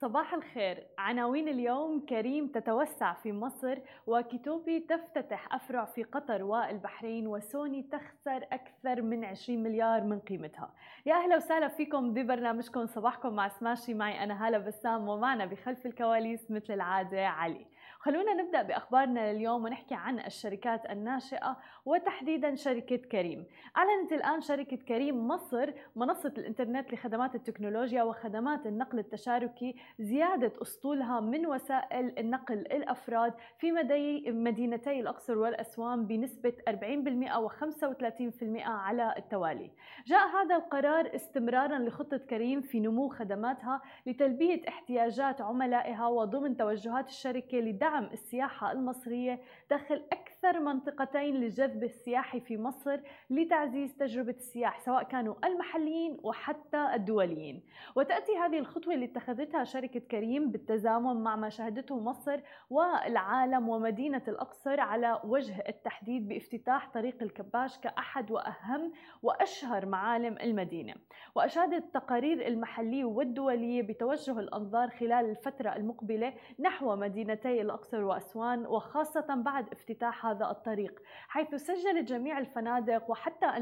صباح الخير. عناوين اليوم كريم تتوسع في مصر وكيتوبي تفتتح أفرع في قطر والبحرين وسوني تخسر أكثر من 20 مليار من قيمتها. يا أهلا وسهلا فيكم ببرنامجكم. صباحكم مع سماشي. معي أنا هالة بسام ومعنا بخلف الكواليس مثل العادة علي. خلونا نبدأ بأخبارنا لليوم ونحكي عن الشركات الناشئة وتحديدا شركة كريم. أعلنت الآن شركة كريم مصر منصة الإنترنت لخدمات التكنولوجيا وخدمات النقل التشاركي زيادة أسطولها من وسائل النقل الأفراد في مدينتي الأقصر والأسوان بنسبة 40% و35% على التوالي. جاء هذا القرار استمرارا لخطة كريم في نمو خدماتها لتلبية احتياجات عملائها وضمن توجهات الشركة لدعم دعم السياحة المصرية داخل أكثر منطقتين للجذب السياحي في مصر لتعزيز تجربة السياح سواء كانوا المحليين وحتى الدوليين. وتأتي هذه الخطوة اللي اتخذتها شركة كريم بالتزامن مع ما شهدته مصر والعالم ومدينة الأقصر على وجه التحديد بافتتاح طريق الكباش كأحد وأهم وأشهر معالم المدينة. وأشادت التقارير المحلية والدولية بتوجه الأنظار خلال الفترة المقبلة نحو مدينتي الأقصر وأسوان وخاصة بعد افتتاح هذا الطريق حيث سجلت جميع الفنادق وحتى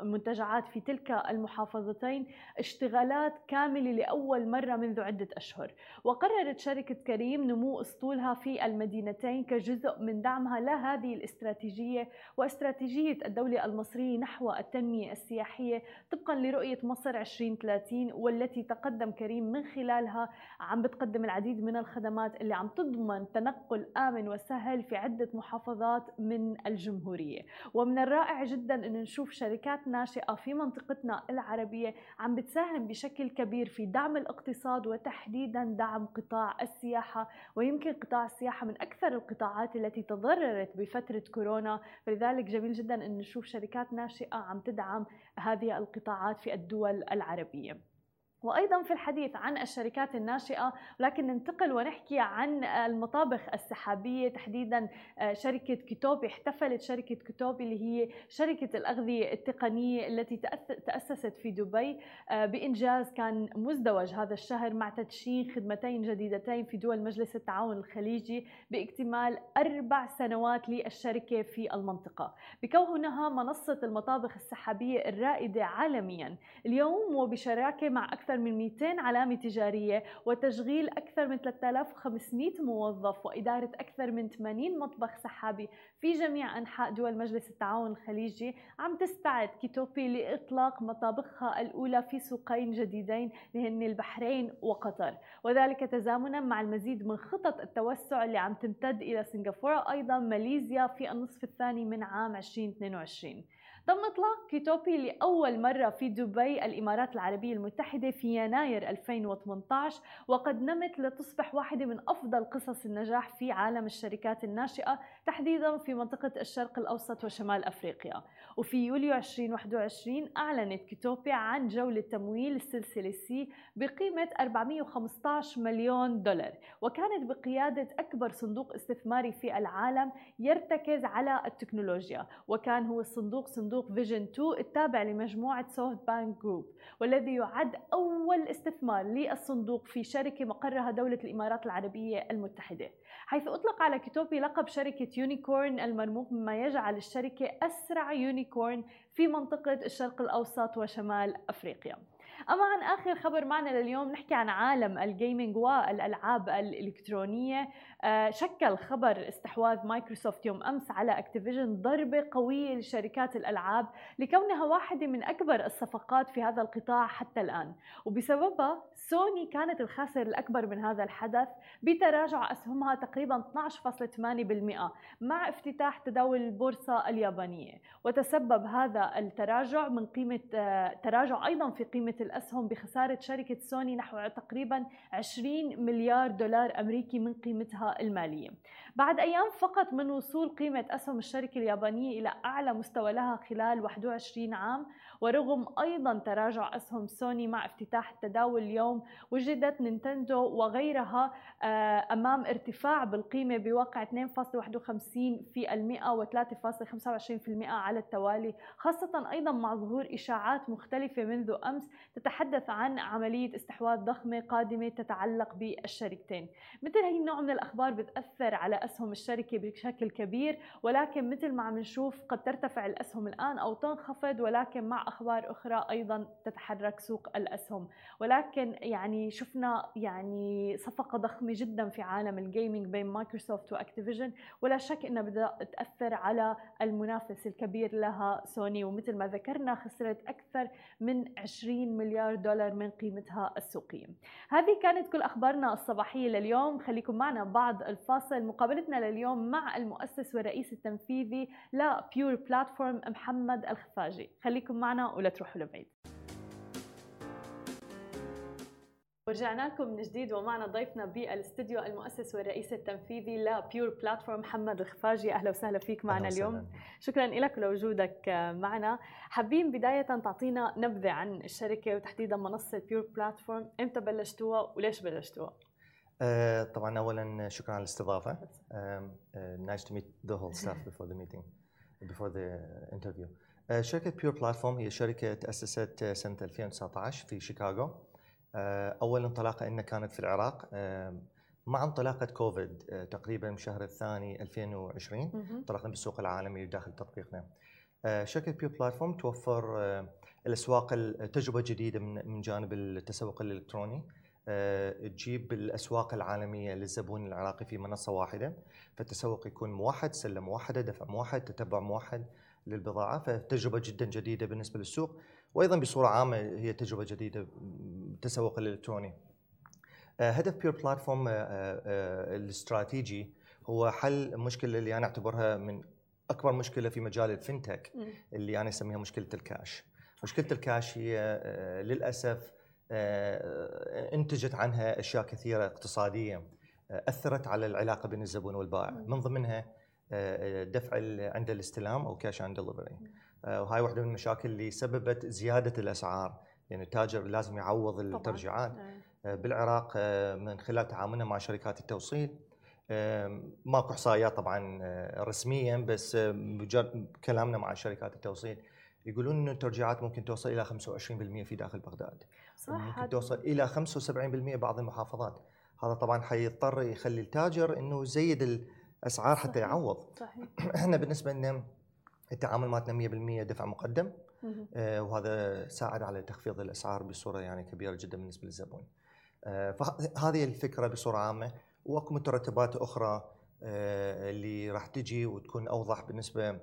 المنتجعات في تلك المحافظتين اشتغالات كاملة لأول مرة منذ عدة أشهر. وقررت شركة كريم نمو أسطولها في المدينتين كجزء من دعمها لهذه الاستراتيجية واستراتيجية الدولة المصرية نحو التنمية السياحية طبقا لرؤية مصر 2030 والتي تقدم كريم من خلالها عم بتقدم العديد من الخدمات اللي عم تضمن تنقل آمن وسهل في عدة محافظات من الجمهورية. ومن الرائع جدا أن نشوف شركات ناشئة في منطقتنا العربية عم بتساهم بشكل كبير في دعم الاقتصاد وتحديدا دعم قطاع السياحة ويمكن قطاع السياحة من أكثر القطاعات التي تضررت بفترة كورونا. فلذلك جميل جدا أن نشوف شركات ناشئة عم تدعم هذه القطاعات في الدول العربية. وأيضا في الحديث عن الشركات الناشئة ولكن ننتقل ونحكي عن المطابخ السحابية. تحديدا آه، شركة كيتوبي احتفلت شركة كيتوبي اللي هي شركة الأغذية التقنية التي تأسست في دبي آه، بإنجاز كان مزدوج هذا الشهر مع تدشين خدمتين جديدتين في دول مجلس التعاون الخليجي باكتمال أربع سنوات للشركة في المنطقة. بكونها منصة المطابخ السحابية الرائدة عالميا. اليوم وبشراكة مع أكثر أكثر من 200 علامة تجارية وتشغيل أكثر من 3500 موظف وإدارة أكثر من 80 مطبخ سحابي في جميع أنحاء دول مجلس التعاون الخليجي. عم تستعد كيتوبي لإطلاق مطابخها الأولى في سوقين جديدين لهن البحرين وقطر. وذلك تزامنا مع المزيد من خطط التوسع اللي عم تمتد إلى سنغافورة أيضا ماليزيا في النصف الثاني من عام 2022 تم إطلاق كيتوبي لأول مرة في دبي الإمارات العربية المتحدة في يناير 2018 وقد نمت لتصبح واحدة من أفضل قصص النجاح في عالم الشركات الناشئة تحديدا في منطقة الشرق الأوسط وشمال أفريقيا. وفي يوليو 2021 أعلنت كيتوبي عن جولة تمويل السلسلة سي بقيمة 415 مليون دولار وكانت بقيادة أكبر صندوق استثماري في العالم يرتكز على التكنولوجيا وكان هو الصندوق صندوق فيجن 2 التابع لمجموعة سوفت بانك جروب والذي يعد أول استثمار للصندوق في شركة مقرها دولة الإمارات العربية المتحدة. حيث أطلق على كيتوبي لقب شركة unicorn المرموق مما يجعل الشركة أسرع unicorn في منطقة الشرق الأوسط وشمال أفريقيا. أما عن آخر خبر معنا لليوم نحكي عن عالم ال gaming والألعاب الإلكترونية. آه، شكل خبر استحواذ مايكروسوفت يوم أمس على أكتيفيجن ضربة قوية لشركات الألعاب لكونها واحدة من أكبر الصفقات في هذا القطاع حتى الآن. وبسببها سوني كانت الخاسر الأكبر من هذا الحدث بتراجع أسهمها تقريبا 12.8% مع افتتاح تداول البورصة اليابانية. وتسبب هذا التراجع من قيمة آه، تراجع أيضا في قيمة الأسهم بخسارة شركة سوني نحو تقريبا 20 مليار دولار أمريكي من قيمتها المالية. بعد أيام فقط من وصول قيمة أسهم الشركة اليابانية إلى أعلى مستوى لها خلال 21 عام ورغم أيضا تراجع أسهم سوني مع افتتاح التداول اليوم وجدت نينتندو وغيرها آه، أمام ارتفاع بالقيمة بواقع 2.51 في المئة و 3.25% على التوالي خاصة أيضا مع ظهور إشاعات مختلفة منذ أمس تتحدث عن عملية استحواذ ضخمة قادمة تتعلق بالشركتين. مثل هي النوع من الأخبار بتأثر على أسهم الشركة بشكل كبير ولكن مثل ما عم نشوف قد ترتفع الأسهم الآن أو تنخفض ولكن مع أخبار أخرى أيضا تتحرك سوق الأسهم. ولكن يعني شفنا يعني صفقة ضخمة جدا في عالم ال gaming بين مايكروسوفت وأكتيفيجن ولا شك أنها بدأت تأثر على المنافس الكبير لها سوني ومثل ما ذكرنا خسرت أكثر من 20 مليار دولار من قيمتها السوقية. هذه كانت كل أخبارنا الصباحية لليوم. خليكم معنا بعد الفاصل. مقابلتنا لليوم مع المؤسس والرئيس التنفيذي لبيور بلاتفورم محمد الخفاجي. خليكم معنا ولا تروحوا لبعيد. ورجعنا لكم من جديد ومعنا ضيفنا بالاستديو المؤسس والرئيس التنفيذي لبيور بلاتفورم محمد الخفاجي. أهلا وسهلا فيك معنا اليوم. شكرا لك لوجودك معنا. حابين بداية تعطينا نبذة عن الشركة وتحديدا منصة بيور بلاتفورم إمتى بلشتوها وليش بلشتوها؟ Uh, طبعا اولا شكرا على الاستضافة. um, uh, nice to meet the whole staff before the meeting before the interview. uh, شركة بيور بلاتفورم هي شركة تأسست سنة 2019 في شيكاغو. آه، اول انطلاقه لنا كانت في العراق. آه، مع انطلاقة كوفيد آه، تقريبا الشهر الثاني 2020 انطلقنا بالسوق العالمي داخل تطبيقنا. شركة بيو بلاتفورم توفر الأسواق تجربة جديدة من جانب التسوق الإلكتروني. تجيب الأسواق العالمية للزبون العراقي في منصة واحدة فالتسوق يكون موحد سلة موحدة دفع موحد تتبع موحد للبضاعة فتجربة جدا جديدة بالنسبة للسوق وأيضا بصورة عامة هي تجربة جديدة بالتسوق الإلكتروني. آه، هدف بيور بلاتفورم آه، آه، الاستراتيجي هو حل مشكلة اللي أنا أعتبرها من أكبر مشكلة في مجال ال FinTech اللي أنا أسميها مشكلة الكاش. مشكلة الكاش هي للأسف انتجت عنها أشياء كثيرة اقتصاديه أثرت على العلاقة بين الزبون والبائع. من ضمنها دفع عند الاستلام أو كاش عند ديليفري وهاي واحدة من المشاكل اللي سببت زيادة الأسعار. يعني التاجر لازم يعوض الترجيعات آه، بالعراق آه، من خلال تعاملنا مع شركات التوصيل. ماكو إحصائيات طبعا آه، رسميا بس كلامنا مع شركات التوصيل يقولون انه الترجيعات ممكن توصل إلى 25% في داخل بغداد. صح ممكن توصل إلى 75% بعض المحافظات. هذا طبعا حيضطر يخلي التاجر إنه يزيد الأسعار حتى يعوض. صحيح. إحنا بالنسبة لنا التعامل مالتنا 100% دفع مقدم. آه وهذا ساعد على تخفيض الأسعار بصورة يعني كبيرة جدا بالنسبة للزبون. آه فهذه الفكرة بصورة عامة. وأكو مترتبات أخرى آه اللي راح تجي وتكون أوضح بالنسبة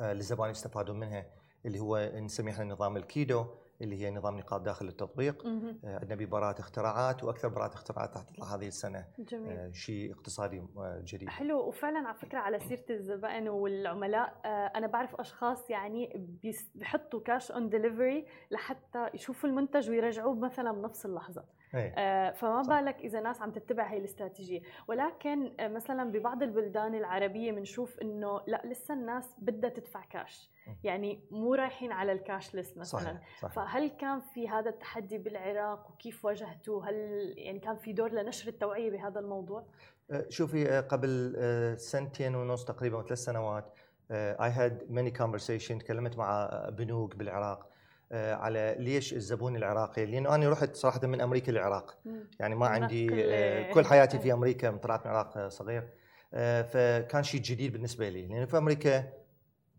للزبائن يستفادون منها اللي هو نسميه إحنا نظام الكيدو اللي هي نظام نقاط داخل التطبيق. آه، عندنا ببراءة اختراعات وأكثر براءة اختراعات راح تطلع هذه السنة. جميل. آه، شيء اقتصادي آه، جديد. حلو. وفعلا على فكرة على سيرة الزبائن والعملاء أنا بعرف أشخاص يعني بيحطوا cash on delivery لحتى يشوفوا المنتج ويرجعوه مثلا بنفس اللحظة. آه فما صح. بالك إذا ناس عم تتبع هي الاستراتيجية؟ ولكن مثلا ببعض البلدان العربية بنشوف إنه لا لسه الناس بدها تدفع كاش يعني مو رايحين على الكاش ليست مثلا. صحيح. صحيح. فهل كان في هذا التحدي بالعراق؟ وكيف واجهتوه؟ هل يعني كان في دور لنشر التوعية بهذا الموضوع؟ أه، شوفي أه، قبل سنتين ونص تقريبا وثلاث سنوات I had many conversations تكلمت مع بنوك بالعراق. على ليش الزبون العراقي؟ لأنه أنا رحت صراحة من أمريكا للعراق. يعني ما عندي كل حياتي في أمريكا طلعت من العراق صغير. فكان شيء جديد بالنسبة لي. لأنه في أمريكا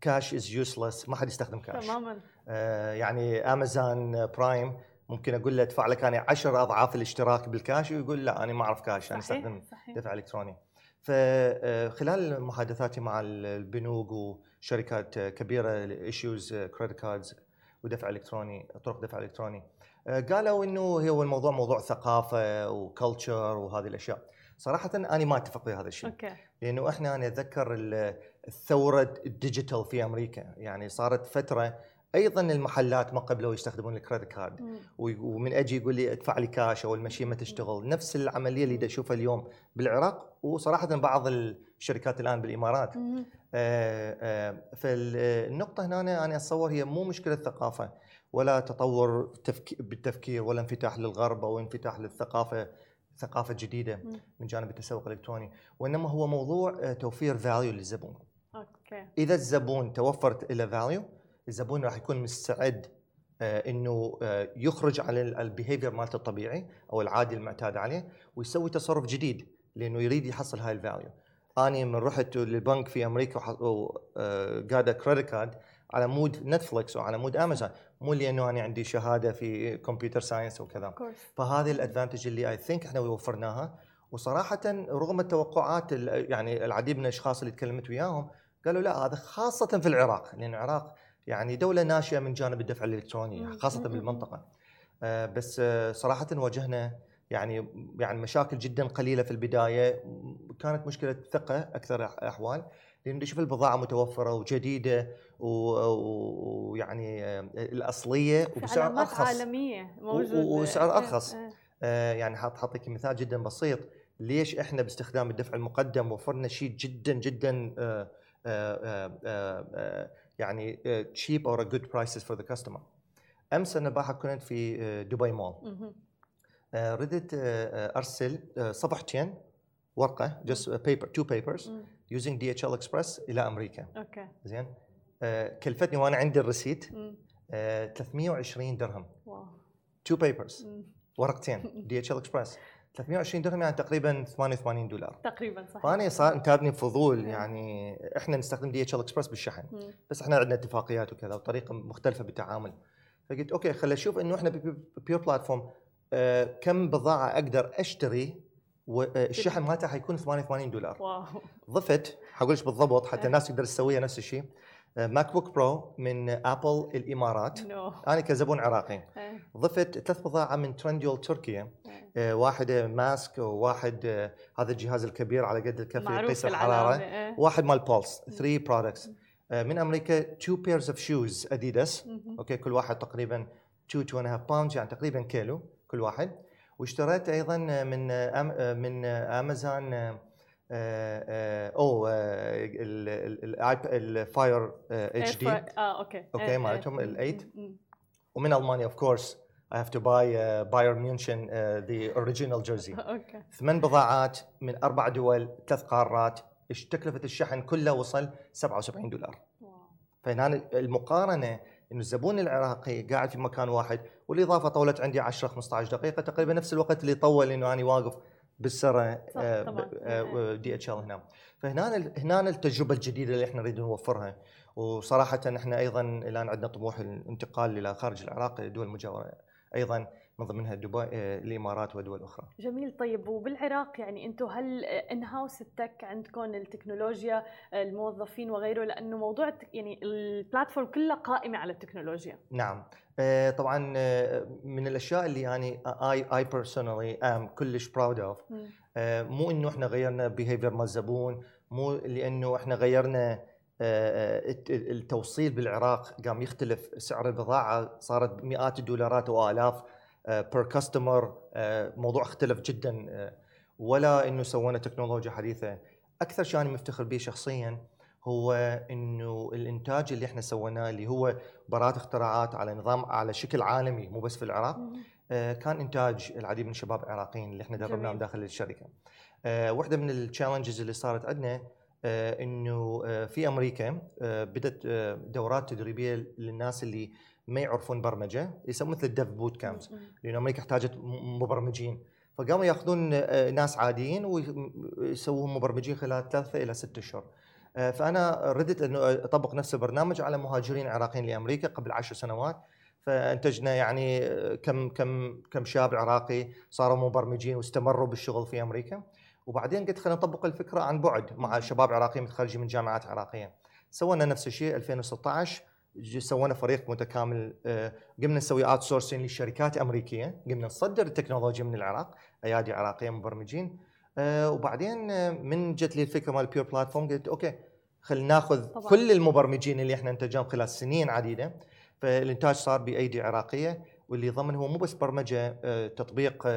cash is useless ما حد يستخدم كاش تماما. آه يعني امازون برايم ممكن أقول له ادفع لك أنا 10 أضعاف الاشتراك بالكاش ويقول لا أنا ما أعرف كاش أنا أستخدم دفع إلكتروني. فخلال آه، محادثاتي مع البنوك وشركات كبيرة issues credit cards ودفع إلكتروني طرق دفع إلكتروني. آه، قالوا إنه هو الموضوع موضوع ثقافة و culture وهذه الأشياء. صراحة أنا ما أتفق بهذا الشيء. okay. لأنه إحنا أنا أتذكر الثورة ال digital في أمريكا. يعني صارت فترة أيضا المحلات ما قبلوا يستخدمون ال credit card ومن أجي يقول لي ادفع لي كاش أو ال machine ما تشتغل. نفس العملية اللي أشوفها اليوم بالعراق. وصراحة بعض الشركات الآن بالإمارات. آه فالنقطة هنا أنا أتصور هي مو مشكلة ثقافه ولا تطور بالتفكير ولا انفتاح للغرب أو انفتاح للثقافة ثقافة جديدة من جانب التسوق الإلكتروني. وإنما هو موضوع آه، توفير value للزبون. okay. إذا الزبون توفرت له value الزبون راح يكون مستعد آه، إنه آه، يخرج عن ال behavior مالته الطبيعي أو العادي المعتاد عليه ويسوي تصرف جديد لأنه يريد يحصل هاي ال value أني من رحت للبنك في أمريكا وقاعد credit card على مود Netflix وعلى مود أمازون. مو لأنه أنا عندي شهادة في computer science وكذا فهذه ال advantage اللي I think إحنا وفرناها. وصراحه رغم التوقعات يعني العديد من الأشخاص اللي تكلمت وياهم قالوا لا هذا خاصه في العراق. لأن العراق يعني دولة ناشئة من جانب الدفع الإلكتروني خاصه بالمنطقة. آه، بس آه، صراحة واجهنا يعني يعني مشاكل جدا قليلة في البداية كانت مشكلة ثقة أكثر أحوال. لأن نشوف البضاعة متوفرة وجديدة ويعني الأصلية وبسعر أرخص. عالمية موجودة. وسعر أرخص. آه يعني حاط حاطك مثال جدا بسيط. ليش إحنا باستخدام الدفع المقدم وفرنا شيء جدا جدا آه آه آه يعني cheap or good prices for the customer أمس أنا باحث كنت في دبي مول. ردت أرسل صفحتين ورقة just paper two papers using DHL Express إلى أمريكا. okay. زين؟ كلفتني وأنا عندي ال receipt 320 درهم. wow. two papers ورقتين DHL Express 320 درهم يعني تقريبا 88 دولار. تقريبا صحيح. فأنا صار انتابني فضول يعني إحنا نستخدم DHL Express بالشحن. مم. بس إحنا عندنا اتفاقيات وكذا وطريقة مختلفة بالتعامل. فقلت okay خليني أشوف إنه إحنا بي our platform آه كم بضاعة أقدر أشتري والشحن مالته حيكون 88 دولار. wow. ضفت حقول لك بالضبط حتى الناس تقدر تسويها نفس الشيء. MacBook Pro من Apple الإمارات. no. أنا كزبون عراقي. ضفت ثلاث بضاعة من Trendyol تركيا. آه، واحدة mask وواحد آه، هذا الجهاز الكبير على قد الكف يقيس الحرارة. واحد مال pulse 3 products من أمريكا 2 pairs of shoes Adidas okay كل واحد تقريبا 2 2 half pounds يعني تقريبا كيلو. كل واحد واشتريت أيضا من من أمازون أو ال Fire HD آه okay okay مالتهم ال8 ومن ألمانيا of course I have to buy uh, Bayern München uh, the original jersey. okay. ثمان بضاعات من أربع دول ثلاث قارات تكلفة الشحن كله وصل 77 دولار. واو. فهنا المقارنة إنه الزبون العراقي قاعد في مكان واحد والإضافة طولت عندي 10 15 دقيقة تقريبا نفس الوقت اللي طول إنه أنا واقف بالسره دي اتش ال هنا. فهنا هنا التجربة الجديدة اللي إحنا نريد نوفرها. وصراحة إحنا أيضا الآن عندنا طموح الانتقال إلى خارج العراق لدول مجاورة أيضا من ضمنها دبي آه، الإمارات ودول أخرى. جميل. طيب وبالعراق يعني أنتم هل in-house ال tech عندكم التكنولوجيا الموظفين وغيره؟ لأنه موضوع يعني ال platform كلها قائمة على التكنولوجيا. نعم. طبعا آه، من الأشياء اللي يعني I I personally am كلش proud of مو إنه إحنا غيرنا behavior مال الزبون مو لأنه إحنا غيرنا التوصيل بالعراق قام يختلف سعر البضاعة صارت مئات الدولارات وآلاف بير كاستمر موضوع اختلف جدا آه، ولا إنه سوينا تكنولوجيا حديثة. أكثر شيء أنا مفتخر به شخصيا هو إنه الإنتاج اللي إحنا سويناه اللي هو براءة اختراعات على نظام على شكل عالمي مو بس في العراق آه، كان إنتاج العديد من الشباب العراقيين اللي إحنا دربناهم داخل الشركة. آه، واحدة من التشالنجز اللي صارت عندنا إنه في أمريكا بدأت دورات تدريبية للناس اللي ما يعرفون برمجة يسمون مثل ال dev bootcamps لأن أمريكا احتاجت مبرمجين. فقاموا ياخذون آه، ناس عاديين ويسووهم مبرمجين خلال ثلاثة إلى ستة أشهر. آه، فأنا ردت أنه أطبق نفس البرنامج على مهاجرين عراقيين لأمريكا قبل عشر سنوات فأنتجنا يعني آه، كم كم كم شاب عراقي صاروا مبرمجين واستمروا بالشغل في أمريكا. وبعدين قلت خلينا نطبق الفكرة عن بعد مع شباب عراقيين متخرجين من جامعات عراقية. سوينا نفس الشيء 2016 سوينا فريق متكامل آه، قمنا نسوي outsourcing لشركات أمريكية قمنا نصدر التكنولوجيا من العراق أيادي عراقية مبرمجين. آه، وبعدين آه، من جت لي الفكرة مال بي our platform قلت okay خلينا ناخذ طبعا. كل المبرمجين اللي إحنا انتجناهم خلال سنين عديدة. فالإنتاج صار بأيدي عراقية واللي ضمن هو مو بس برمجة تطبيق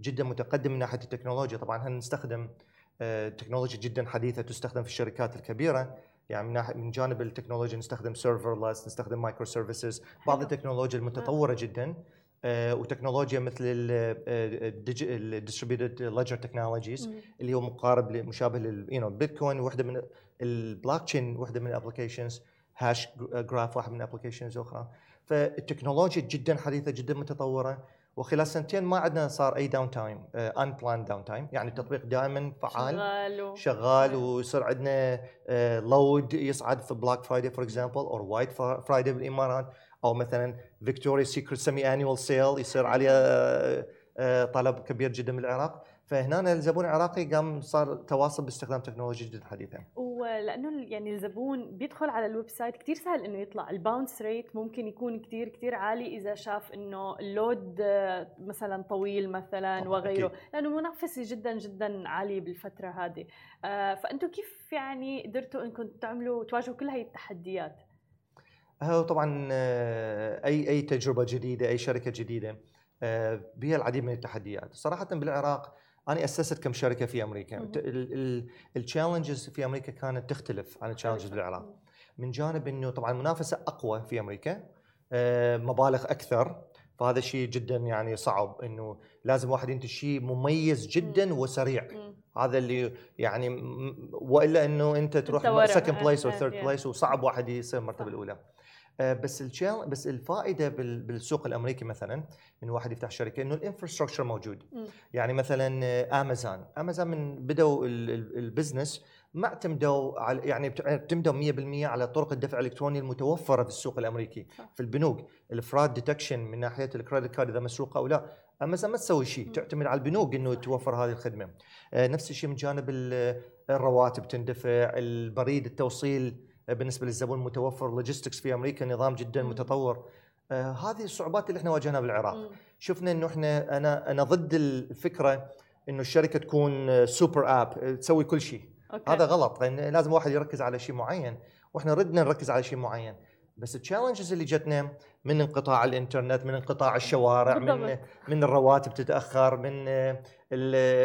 جدا متقدم من ناحية التكنولوجيا. طبعا إحنا نستخدم تكنولوجيا جدا حديثة تستخدم في الشركات الكبيرة؟ يعني من من جانب التكنولوجيا نستخدم serverless نستخدم microservices بعض التكنولوجيا المتطورة جدا. آه، وتكنولوجيا مثل ال distributed ledger technologies اللي هو مقارب مشابه لل يو بيتكوين واحدة من البلوك تشين واحدة من ال applications هاش جراف واحد من ال applications أخرى. فالتكنولوجيا جدا حديثة جدا متطورة. وخلال سنتين ما عندنا صار أي downtime unplanned downtime يعني التطبيق دائما فعال شغال و... شغال ويصير عندنا load يصعد في Black Friday for example أو White Friday بالإمارات. أو مثلا فيكتوريا سيكريت semi-annual sale يصير عليه آه، آه، طلب كبير جدا من العراق. فهنا الزبون العراقي قام صار تواصل باستخدام تكنولوجيا جدا حديثه ولأنه يعني الزبون بيدخل على ال website كثير سهل إنه يطلع. ال bounce rate ممكن يكون كثير كثير عالي إذا شاف إنه ال load آه، مثلا طويل مثلا وغيره. أكيد. لأنه المنافسه جدا جدا عاليه بالفترة هذه. فانتم كيف يعني قدرتوا إنكم تعملوا تواجهوا كل هاي التحديات؟ هو طبعا آه، أي أي تجربة جديدة أي شركة جديدة آه، بها العديد من التحديات. صراحة بالعراق أنا أسست كم شركة في أمريكا. التشالنجز في أمريكا كانت تختلف عن التشالنجز بالعراق. من جانب إنه طبعا المنافسة أقوى في أمريكا آه، مبالغ أكثر. فهذا شيء جدا يعني صعب إنه لازم واحد ينتج شيء مميز جدا وسريع. هذا اللي يعني وإلا إنه أنت تروح. second place أو third place وصعب واحد يصير المرتبة. الأولى. بس الشال بس الفائدة بال- بالسوق الأمريكي مثلا انه واحد يفتح شركة إنه ال infrastructure موجود. يعني مثلا آه، أمازون أمازون من بدوا ال- ال- ال business ما اعتمدوا على يعني اعتمدوا 100% على طرق الدفع الإلكتروني المتوفرة في السوق الأمريكي صح. في البنوك ال fraud detection من ناحية ال credit card إذا مسروقة أو لا أمازون ما تسوي شيء. تعتمد على البنوك إنه. توفر هذه الخدمة آه، نفس الشيء من جانب ال- الرواتب تندفع البريد التوصيل آه، بالنسبة للزبون متوفر logistics في أمريكا نظام جدا مم. متطور آه، هذه الصعوبات اللي إحنا واجهناها بالعراق مم. شفنا إنه إحنا أنا أنا ضد الفكرة إنه الشركة تكون super app تسوي كل شيء okay. هذا غلط لأن لازم واحد يركز على شيء معين وإحنا ردنا نركز على شيء معين بس ال challenges اللي جتنا من انقطاع الإنترنت من انقطاع الشوارع من بالضبط. من الرواتب تتأخر من آه،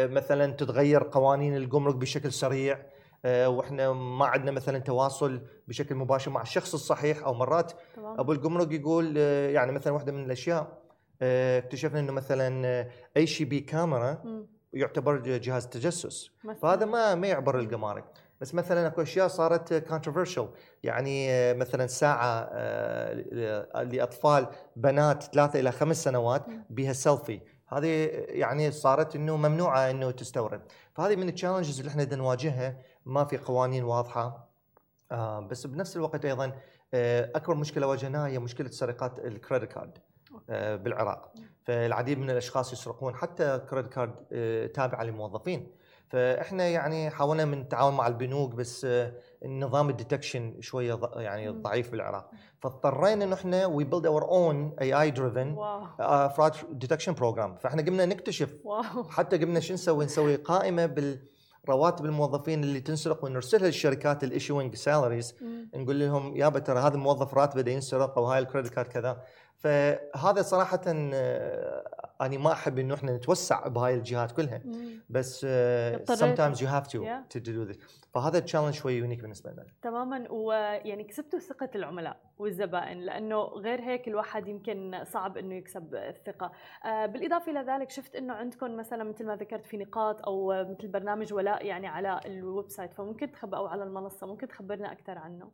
مثلا تتغير قوانين الجمرك بشكل سريع آه، وإحنا ما عندنا مثلا تواصل بشكل مباشر مع الشخص الصحيح أو مرات تمام أبو الجمرك يقول آه، يعني مثلا واحدة من الأشياء آه، اكتشفنا إنه مثلا آه، أي شيء بكاميرا. يعتبر جهاز تجسس مثلاً. فهذا ما ما يعبر الجمارك بس مثلا أكو أشياء صارت كونتروفيرشل يعني آه، مثلا ساعة آه، لأطفال بنات ثلاثة إلى خمس سنوات. بها سيلفي هذه يعني صارت إنه ممنوعة إنه تستورد فهذه من ال challenges اللي إحنا نواجهها ما في قوانين واضحة. آه، بس بنفس الوقت أيضا آه، أكبر مشكلة واجهناها هي مشكلة سرقات ال credit card آه، بالعراق. فالعديد من الأشخاص يسرقون حتى credit card آه، تابعة للموظفين. فإحنا يعني حاولنا من التعاون مع البنوك بس آه، النظام ال detection شوية ض- يعني مم. ضعيف بالعراق. فاضطرينا انه إحنا we build our own AI driven fraud detection program فإحنا قمنا نكتشف wow. حتى قمنا شو نسوي؟ نسوي قائمة بالرواتب الموظفين اللي تنسرق ونرسلها للشركات ال issuing salaries. نقول لهم يابا ترى هذا الموظف راتبه ينسرق أو هاي ال credit card كذا فهذا صراحة آه، أنا ما أحب إنه إحنا نتوسع بهاي الجهات كلها مم. بس sometimes you have to Yeah. to do this. فهذا challenge شوي unique بالنسبة لنا. تماما. ويعني كسبتوا ثقة العملاء والزبائن لأنه غير هيك الواحد يمكن صعب إنه يكسب الثقة. آه، بالإضافة إلى ذلك شفت إنه عندكم مثلا مثل ما ذكرت في نقاط أو مثل برنامج ولاء يعني على ال website فممكن تخبر أو على المنصة ممكن تخبرنا أكثر عنه؟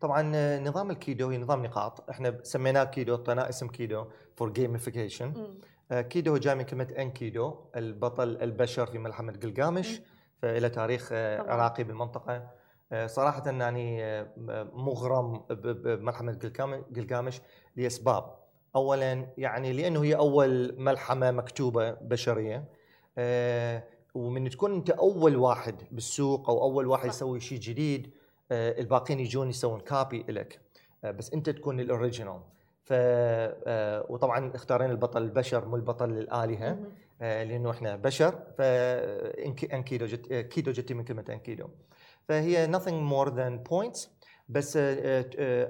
طبعا آه، نظام الكيدو هي نظام نقاط. إحنا سميناه كيدو اعطيناه اسم كيدو for gamification. كيدو هو جاي من كلمة انكيدو البطل البشر في ملحمه قلقامش فإلى تاريخ آه،. عراقي بالمنطقة آه، صراحة يعني آه، مغرم بملحمه قلقامش لأسباب اولا يعني لأنه هي أول ملحمة مكتوبة بشرية آه، ومن تكون أنت أول واحد بالسوق أو أول واحد. يسوي شيء جديد آه، الباقيين يجون يسوون كابي لك آه، بس أنت تكون ال original ف آه، وطبعا اختارينا البطل البشر مو البطل الالهه. آه، لأنه إحنا بشر ف انكيدو جت آه، كيدو جتي من كلمة انكيدو فهي nothing more than points بس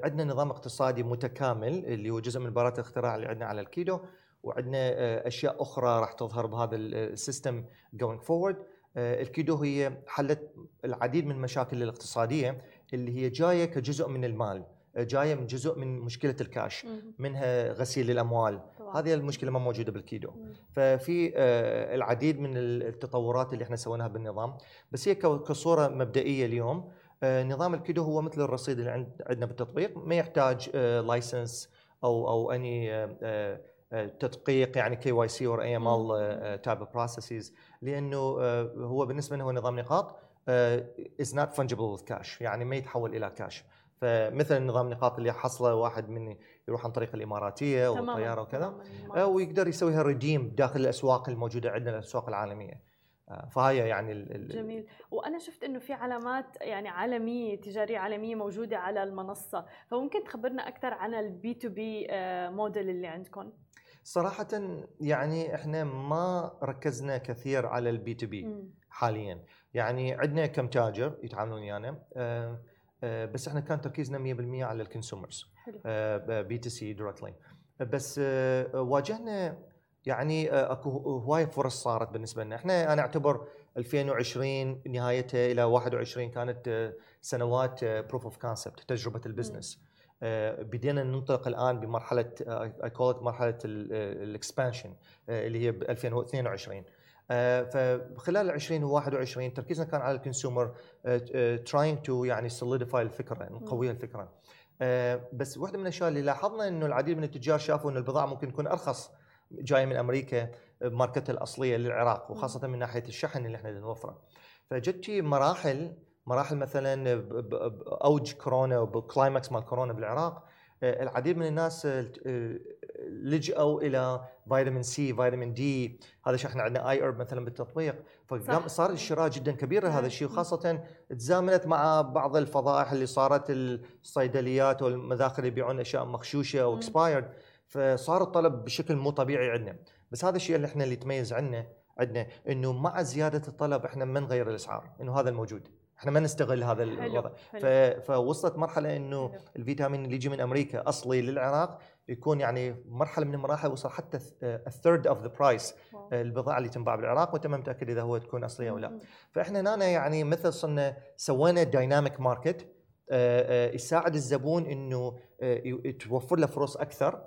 عندنا نظام اقتصادي متكامل اللي هو جزء من براءة الاختراع اللي عندنا على الكيدو وعندنا أشياء أخرى راح تظهر بهذا ال system going forward. آه، الكيدو هي حلت العديد من المشاكل الاقتصادية اللي هي جاية كجزء من المال. جاية من جزء من مشكلة الكاش. منها غسيل الأموال. طبعاً. هذه المشكلة ما موجودة بالكيدو. مم. ففي آه، العديد من التطورات اللي إحنا سويناها بالنظام. بس هي كصورة مبدئية اليوم آه، نظام الكيدو هو مثل الرصيد اللي عند- عندنا بالتطبيق. ما يحتاج license أو أو any آه، آه، تدقيق يعني كي واي سي اور اي ام ال تايب بروسيسز لأنه هو بالنسبة له هو نظام نقاط is not fungible cash يعني ما يتحول إلى كاش فمثل نظام نقاط اللي حصله واحد من يروح عن طريق الإماراتية والطيارة وكذا ويقدر يسويها redeem داخل الأسواق الموجودة عندنا الأسواق العالمية. فهي يعني ال جميل. وأنا شفت إنه في علامات يعني عالمية تجارية عالمية موجودة على المنصة. فممكن تخبرنا أكثر عن ال B2B model اللي عندكم؟ صراحة يعني إحنا ما ركزنا كثير على ال B2B حاليا. يعني عندنا كم تاجر يتعاملون ويانا آه، آه، بس إحنا كان تركيزنا 100% على ال consumers B2C directly بس آه، واجهنا يعني أكو هواي فرص صارت بالنسبة لنا. إحنا أنا أعتبر 2020 نهايتها إلى 21 كانت سنوات proof of concept تجربة ال business. بدينا ننطلق الآن بمرحلة I call مرحلة ال expansion اللي هي ب 2022 فخلال 2021 تركيزنا كان على ال consumer trying to يعني solidify الفكرة نقويها الفكرة. بس واحدة من الأشياء اللي لاحظنا إنه العديد من التجار شافوا إنه البضاعة ممكن تكون أرخص جاية من أمريكا بماركتها الأصلية للعراق وخاصة من ناحية الشحن اللي إحنا نوفره. فجت مراحل مراحل مثلا باوج كورونا وب climax مال كورونا بالعراق العديد من الناس لجأوا إلى فيتامين سي فيتامين دي. هذا الشيء إحنا عندنا iHerb مثلا بالتطبيق. فصار الشراء جدا كبير لهذا الشيء وخاصه تزامنت مع بعض الفضائح اللي صارت الصيدليات والمذاخر اللي يبيعون أشياء مغشوشة أو expired فصار الطلب بشكل مو طبيعي عندنا. بس هذا الشيء اللي إحنا اللي يتميز عنا عندنا إنه مع زيادة الطلب إحنا ما نغير الإسعار إنه هذا الموجود. إحنا ما نستغل هذا الوضع. فوصلت مرحلة إنه الفيتامين اللي يجي من أمريكا أصلي للعراق يكون يعني مرحلة من المراحل وصل حتى ال third of the price البضاعة اللي تنباع بالعراق وأنت ما متأكد إذا هو تكون اصليه أو لا. فإحنا هنا يعني مثل صرنا سوينا dynamic market يساعد الزبون إنه آه، توفر له فرص أكثر.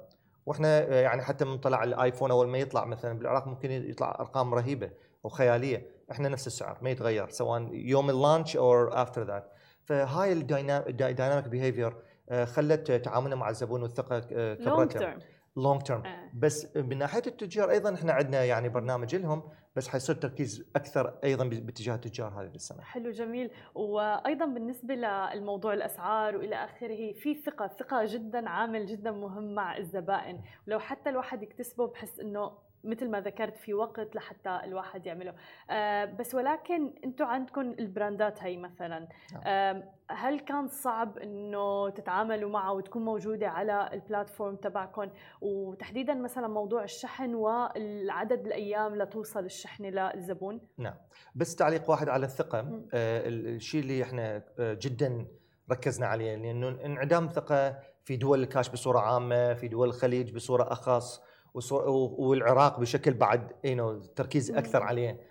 وإحنا يعني حتى من طلع الآيفون أول ما يطلع مثلا بالعراق ممكن يطلع أرقام رهيبة وخيالية. إحنا نفس السعر ما يتغير سواء يوم ال launch أو after that فهاي ال dynamic behavior آه، خلت تعاملنا مع الزبون والثقة آه، كبرتها long term بس من ناحية التجار أيضا إحنا عندنا يعني برنامج لهم بس حيصير تركيز أكثر أيضا باتجاه التجار هذه السنة. حلو جميل. وأيضا بالنسبة للموضوع الأسعار وإلى آخره في ثقة، ثقة جدا عامل جدا مهم مع الزبائن، ولو حتى الواحد يكتسبه بحس إنه مثل ما ذكرت في وقت لحتى الواحد يعمله. آه بس ولكن أنتم عندكم البراندات هي مثلا. نعم. آه هل كان صعب إنه تتعاملوا معه وتكون موجودة على البلاتفورم تبعكم وتحديدا مثلا موضوع الشحن والعدد الأيام لتوصل الشحنة للزبون؟ نعم. بس تعليق واحد على الثقة. آه الشيء اللي إحنا آه جدا ركزنا عليه لأنه انعدام ثقة في دول الكاش بصورة عامة في دول الخليج بصورة أخص. والعراق بشكل بعد يو تركيز أكثر عليه.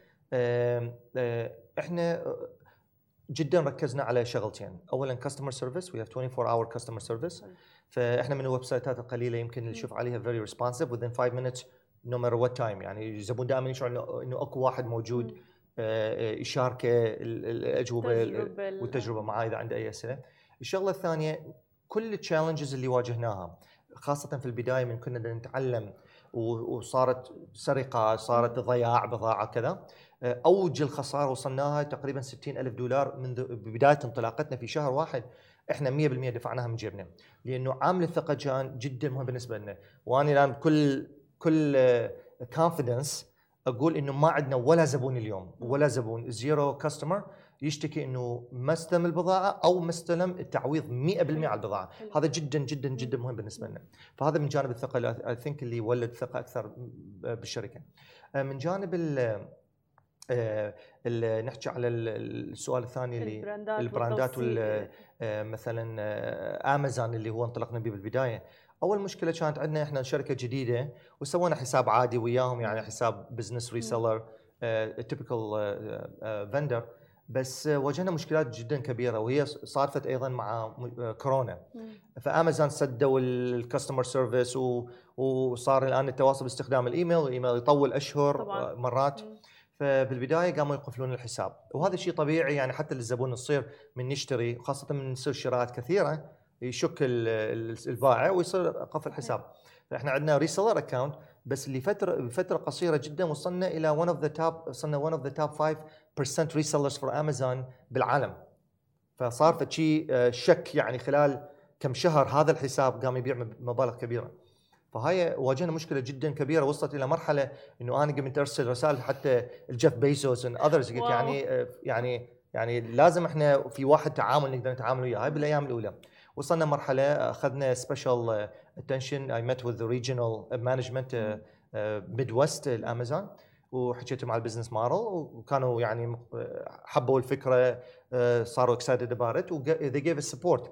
إحنا جدا ركزنا على شغلتين. اولا customer service we have 24 hour customer service فإحنا من ال website ات القليله يمكن اللي يشوف عليها very responsive within 5 minutes no matter what time. يعني الزبون دائما يشعر إنه إنه أكو واحد موجود يشاركه الأجوبة والتجربة معاه إذا عنده أي أسئلة. الشغلة الثانية كل التشالنجز اللي واجهناها خاصة في البداية من كنا نتعلم وصارت سرقة صارت ضياع بضاعة كذا. آه، أوج الخسارة وصلناها تقريبا 60 ألف دولار منذ بداية انطلاقتنا في شهر واحد. إحنا 100% دفعناها من جيبنا. لأنه عامل الثقة كان جدا مهم بالنسبة لنا. وأنا الآن بكل كل confidence أقول إنه ما عندنا ولا زبون اليوم ولا زبون zero customer يشتكي إنه ما استلم البضاعة أو ما استلم التعويض 100% على البضاعة. هذا جدا جدا جدا مهم بالنسبة لنا. فهذا من جانب الثقة I think اللي ولد ثقة أكثر بالشركة. آه، من جانب ال آه، نحكي على السؤال الثاني اللي البراندات, البراندات آه، مثلا امازون اللي هو انطلقنا به بالبداية. أول مشكلة كانت عندنا إحنا شركة جديدة وسوينا حساب عادي وياهم يعني حساب business reseller typical vendor بس واجهنا مشكلات جدا كبيرة وهي صادفت أيضا مع كورونا. فأمازون سدوا ال customer service وصار الآن التواصل باستخدام ال email ال email يطول أشهر طبعا. مرات. فبالبداية قاموا يقفلون الحساب. وهذا شيء طبيعي يعني حتى للزبون تصير من نشتري خاصة من نصير شراءات كثيرة يشك ال- ال- البائع ويصير قفل حساب. فإحنا عندنا reseller account بس لفترة بفترة قصيرة جدا وصلنا إلى one of the top وصلنا one of the top 5% resellers for Amazon بالعالم. فصار فشي آه، شك يعني خلال كم شهر هذا الحساب قام يبيع مبالغ كبيرة. فهاي واجهنا مشكلة جدا كبيرة وصلت إلى مرحلة إنه أنا قمت أرسل رسائل حتى الجيف بيزوس and others قلت. يعني آه، يعني يعني لازم إحنا في واحد تعامل نقدر نتعامل وياه. هاي بالأيام الأولى. وصلنا مرحلة أخذنا special attention I met with regional management Midwest الامازون وحكيت مع ال business model وكانوا يعني حبوا الفكرة آه، صاروا excited about it و they gave us support.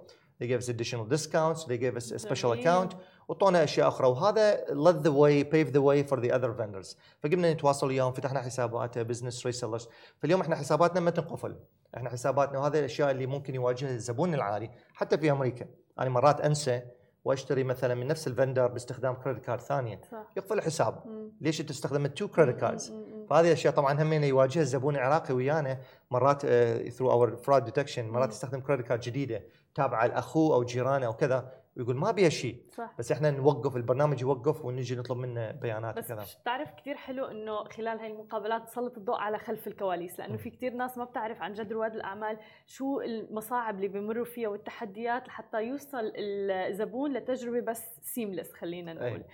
They gave us additional discounts they gave us a special جميل. account وطونا أشياء أخرى. وهذا led the way paved the way for the other vendors. فقمنا نتواصل وياهم فتحنا حسابات business resellers فاليوم إحنا حساباتنا ما تنقفل. إحنا حساباتنا وهذه الأشياء اللي ممكن يواجهها الزبون العادي حتى في أمريكا. أنا مرات أنسى واشتري مثلا من نفس ال vendor باستخدام credit card ثانية صح يقفل الحساب مم. ليش أنت استخدمت two credit cards. فهذه الاشياء طبعا هم يواجهها الزبون العراقي ويانا مرات through our fraud detection مرات. يستخدم credit card جديدة تابعة لأخوه أو جيرانه أو كذا ويقول ما بيها شيء صح بس إحنا نوقف البرنامج يوقف ونجي نطلب منه بيانات بس وكذا بتعرف كثير حلو إنه خلال هاي المقابلات تسلط الضوء على خلف الكواليس لأنه مم. في كثير ناس ما بتعرف عن جد رواد الأعمال شو المصاعب اللي بيمروا فيها والتحديات لحتى يوصل الزبون لتجربة بس seamless خلينا نقول.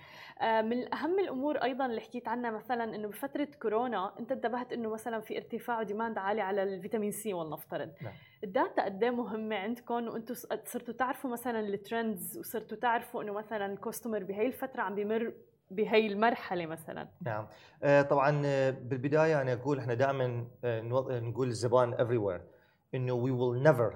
آه، من أهم الأمور أيضا اللي حكيت عنها مثلا إنه بفترة كورونا أنت انتبهت إنه مثلا في ارتفاع و demand عالي على الفيتامين سي ولنفترض نعم. ال data قد إيه مهمة عندكم؟ وأنتم صرتوا تعرفوا مثلا ال trends وصرتوا تعرفوا إنه مثلا ال customer بهي الفترة عم بيمر بهي المرحلة مثلا. نعم. آه، طبعا آه، بالبداية أنا أقول إحنا دائما آه، نقول للزبائن everywhere إنه we will never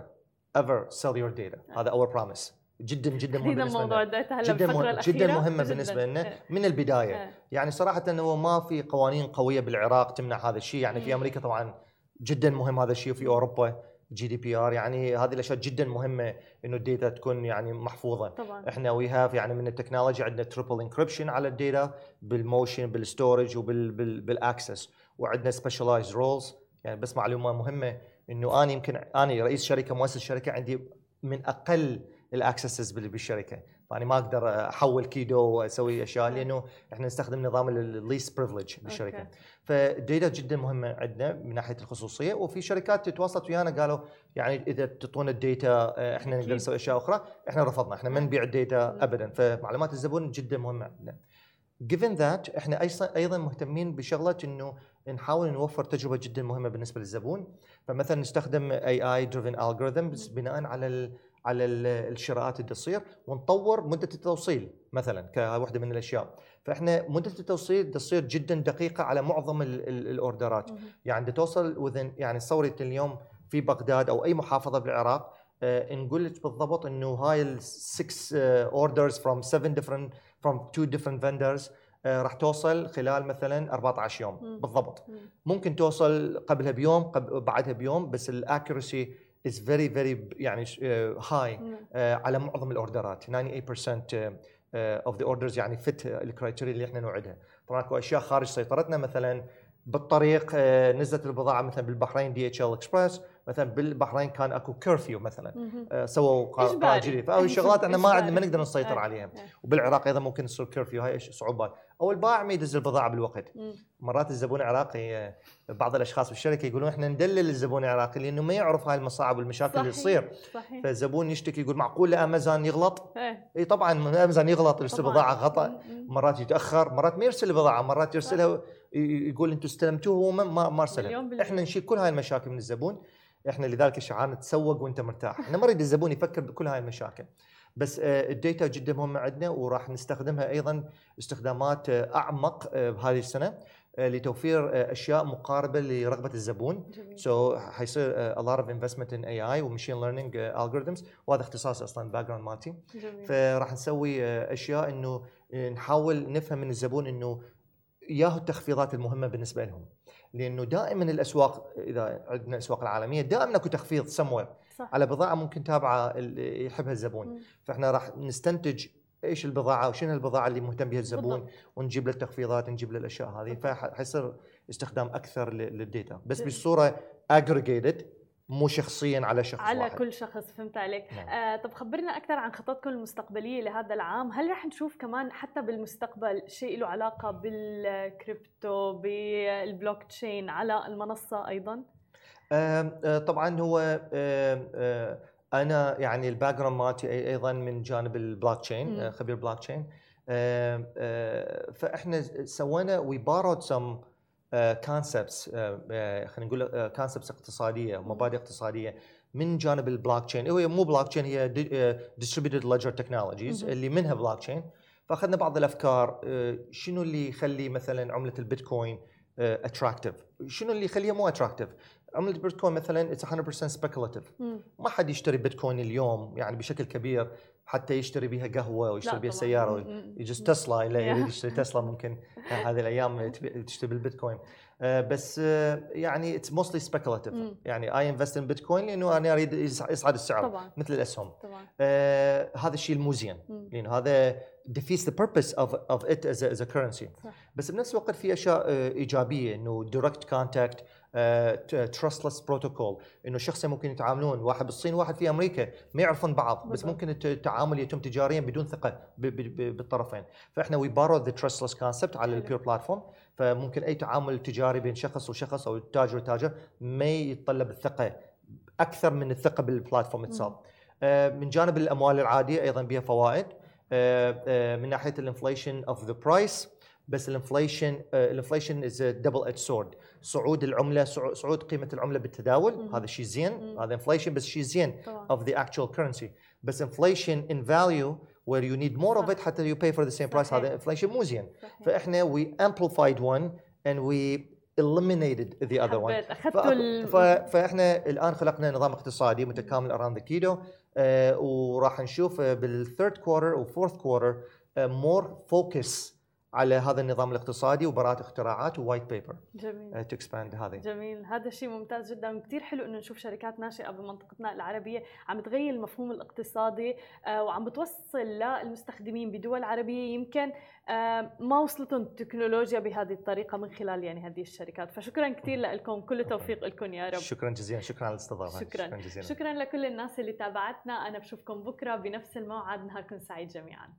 ever sell your data. هذا our promise. جدا جدا مهم بالنسبة موضوع لنا ال data هلأ جدا مهم جدا مهمه جداً. بالنسبة لنا إيه. من البداية. إيه. يعني صراحة إنه ما في قوانين قوية بالعراق تمنع هذا الشيء. يعني في مم. أمريكا طبعا جدا مهم هذا الشيء وفي أوروبا GDPR يعني هذه الأشياء جدا مهمة إنه ال data تكون يعني محفوظة. طبعا. إحنا we have يعني من ال technology عندنا triple encryption على ال data بال motion بال storage وبال access وعندنا specialized roles يعني بس معلومة مهمة إنه أنا يمكن أنا رئيس شركة مؤسس شركة عندي من أقل ال accesses بالشركة فأنا ما أقدر أحول كيدو وأسوي أشياء لأنه إحنا نستخدم نظام ال least privilege بالشركة. فال data جدا مهمة عندنا من ناحية الخصوصية وفي شركات تواصلت ويانا قالوا يعني إذا تعطونا ال data آه، إحنا نقدر. نسوي أشياء أخرى إحنا رفضنا إحنا ما مم. نبيع ال data مم. ابدا فمعلومات الزبون جدا مهمة عندنا given that إحنا أيضا مهتمين بشغلة إنه نحاول نوفر تجربة جدا مهمة بالنسبة للزبون فمثلا نستخدم AI driven algorithms بناء على على ال- الشراءات اللي تصير ونطور مدة التوصيل مثلا كواحدة من الأشياء فإحنا مدة التوصيل تصير جدا دقيقة على معظم ال- ال- الأوردرات. يعني توصل within يعني تصوري اليوم في بغداد أو أي محافظة بالعراق آه، نقول لك بالضبط إنه هاي ال 6 orders from 7 different from two different vendors آه، راح توصل خلال مثلا 14 يوم. بالضبط مم. ممكن توصل قبلها بيوم قبل بعدها بيوم بس ال accuracy is very very يعني هاي مم. على معظم الأوردرات 98% of the orders يعني fit ال criteria اللي إحنا نوعدها طبعا أكو أشياء خارج سيطرتنا مثلا بالطريق آه، نزلت البضاعة مثلا بالبحرين DHL Express مثلا بالبحرين كان أكو curfew مثلا. آه، سووا. قاعدة جديده فهذه الشغلات إحنا ما عندنا ما. نقدر نسيطر إيه. عليها إيه. وبالعراق أيضا ممكن يصير curfew هاي صعوبات أو البائع ما يدز البضاعة بالوقت. مرات الزبون العراقي آه، بعض الأشخاص بالشركة يقولون إحنا ندلل الزبون العراقي لأنه ما يعرف هاي المصاعب والمشاكل اللي صحيح. تصير صحيح فالزبون يشتكي يقول معقول أمازون يغلط إيه إي طبعا أمازون يغلط يرسل. بضاعه خطأ. مرات يتأخر مرات ما يرسل البضاعة مرات يرسلها يقول أنتم استلمتوه وهو ما- أرسلها. إحنا نشيل كل هاي المشاكل من الزبون إحنا لذلك شعارنا تسوق وأنت مرتاح. إحنا ما نريد الزبون يفكر بكل هاي المشاكل. بس آه، ال data جدا مهمة عندنا وراح نستخدمها أيضا استخدامات آه، أعمق آه، بهذه السنة لتوفير أشياء مقاربة لرغبة الزبون. so حيصير a lot of investment in AI و machine learning algorithms. وهذا اختصاص أصلا background مالتي. فراح نسوي أشياء إنه نحاول نفهم من الزبون إنه ياهو التخفيضات المهمة بالنسبة لهم. لأنه دائما الأسواق إذا عندنا الاسواق العالمية دائما أكو تخفيض سموير على بضاعة ممكن تابعة يحبها الزبون مم. فإحنا راح نستنتج إيش البضاعة وشنو البضاعة اللي مهتم بها الزبون بالضبط. ونجيب له التخفيضات نجيب له الأشياء هذه فحيصير استخدام أكثر للديتا بس. بصوره اجريجيتد مو شخصيا على شخص على واحد. كل شخص فهمت عليك نعم. آه طب خبرنا أكثر عن خططكم المستقبلية لهذا العام هل رح نشوف كمان حتى بالمستقبل شيء له علاقة بال crypto بال blockchain على المنصة أيضا آه، طبعا هو آم، آه، أنا يعني ال background مالتي أيضا من جانب البلوك تشين. آه، خبير بلوك تشين آه، فإحنا سوينا we borrowed some concepts خلينا نقول concepts اقتصادية ومبادئ اقتصادية من جانب البلوك تشين هي مو بلوك تشين هي distributed ledger technologies. اللي منها بلوك تشين فأخذنا بعض الأفكار آه، شنو اللي يخلي مثلا عملة البيتكوين attractive شنو اللي يخليها مو attractive عملة البيتكوين مثلا it's 100% speculative. ما حد يشتري بيتكوين اليوم يعني بشكل كبير. حتى يشتري بها قهوة ويشتري بها. سيارة. يجوز تسلا. يريد يشتري تسلا ممكن هذه الأيام تشتري بالبيتكوين آه، بس آه، يعني it's mostly speculative. يعني I invest in Bitcoin لأنه أنا أريد يص- يصعد السعر طبعا مثل الأسهم طبعا آه، هذا الشيء المو زين. لأنه هذا defeats the purpose of of it as a, as a currency صح. بس بنفس الوقت في أشياء آه، إيجابية إنه direct contact trustless protocol إنه شخصين ممكن يتعاملون واحد بالصين وواحد في أمريكا ما يعرفون بعض بس. ممكن الت- التعامل يتم تجاريا بدون ثقة بالطرفين. فإحنا we borrow the trustless concept على. ال pure platform فممكن أي تعامل تجاري بين شخص وشخص أو تاجر وتاجر ما يتطلب الثقة أكثر من الثقة بال platform itself آه، من جانب الأموال العادية أيضا بها فوائد. آه، آه، من ناحية ال inflation of the price بس ال inflation ال inflation is double edged sword صعود العملة صعو- صعود قيمة العملة بالتداول مم. هذا شيء زين مم. هذا inflation بس شيء زين of the actual currency بس in value where you need more of صح. it حتى you pay for the same price صحيح. هذا inflation مو زين. فإحنا we amplified one and we eliminated the other one حبيت اخذتوا ال... ف... فإحنا الآن خلقنا نظام اقتصادي متكامل around the keto آه وراح نشوف بال third quarter و fourth quarter more focus على هذا النظام الاقتصادي وبراءة اختراعات و white paper جميل. to expand هذه. جميل. هذا شيء ممتاز جدا. وكثير حلو إنه نشوف شركات ناشئه بمنطقتنا العربية عم تغير المفهوم الاقتصادي آه، وعم بتوصل للمستخدمين بدول عربية يمكن آه، ما وصلتهم التكنولوجيا بهذه الطريقة من خلال يعني هذه الشركات. فشكرا كثير لكم. كل التوفيق لكم يا رب. شكرا جزيلا. شكرا على الاستضافة. شكراً. شكرا جزيلا. شكرا لكل الناس اللي تابعتنا. أنا بشوفكم بكرة بنفس الموعد. نهاركم سعيد جميعا.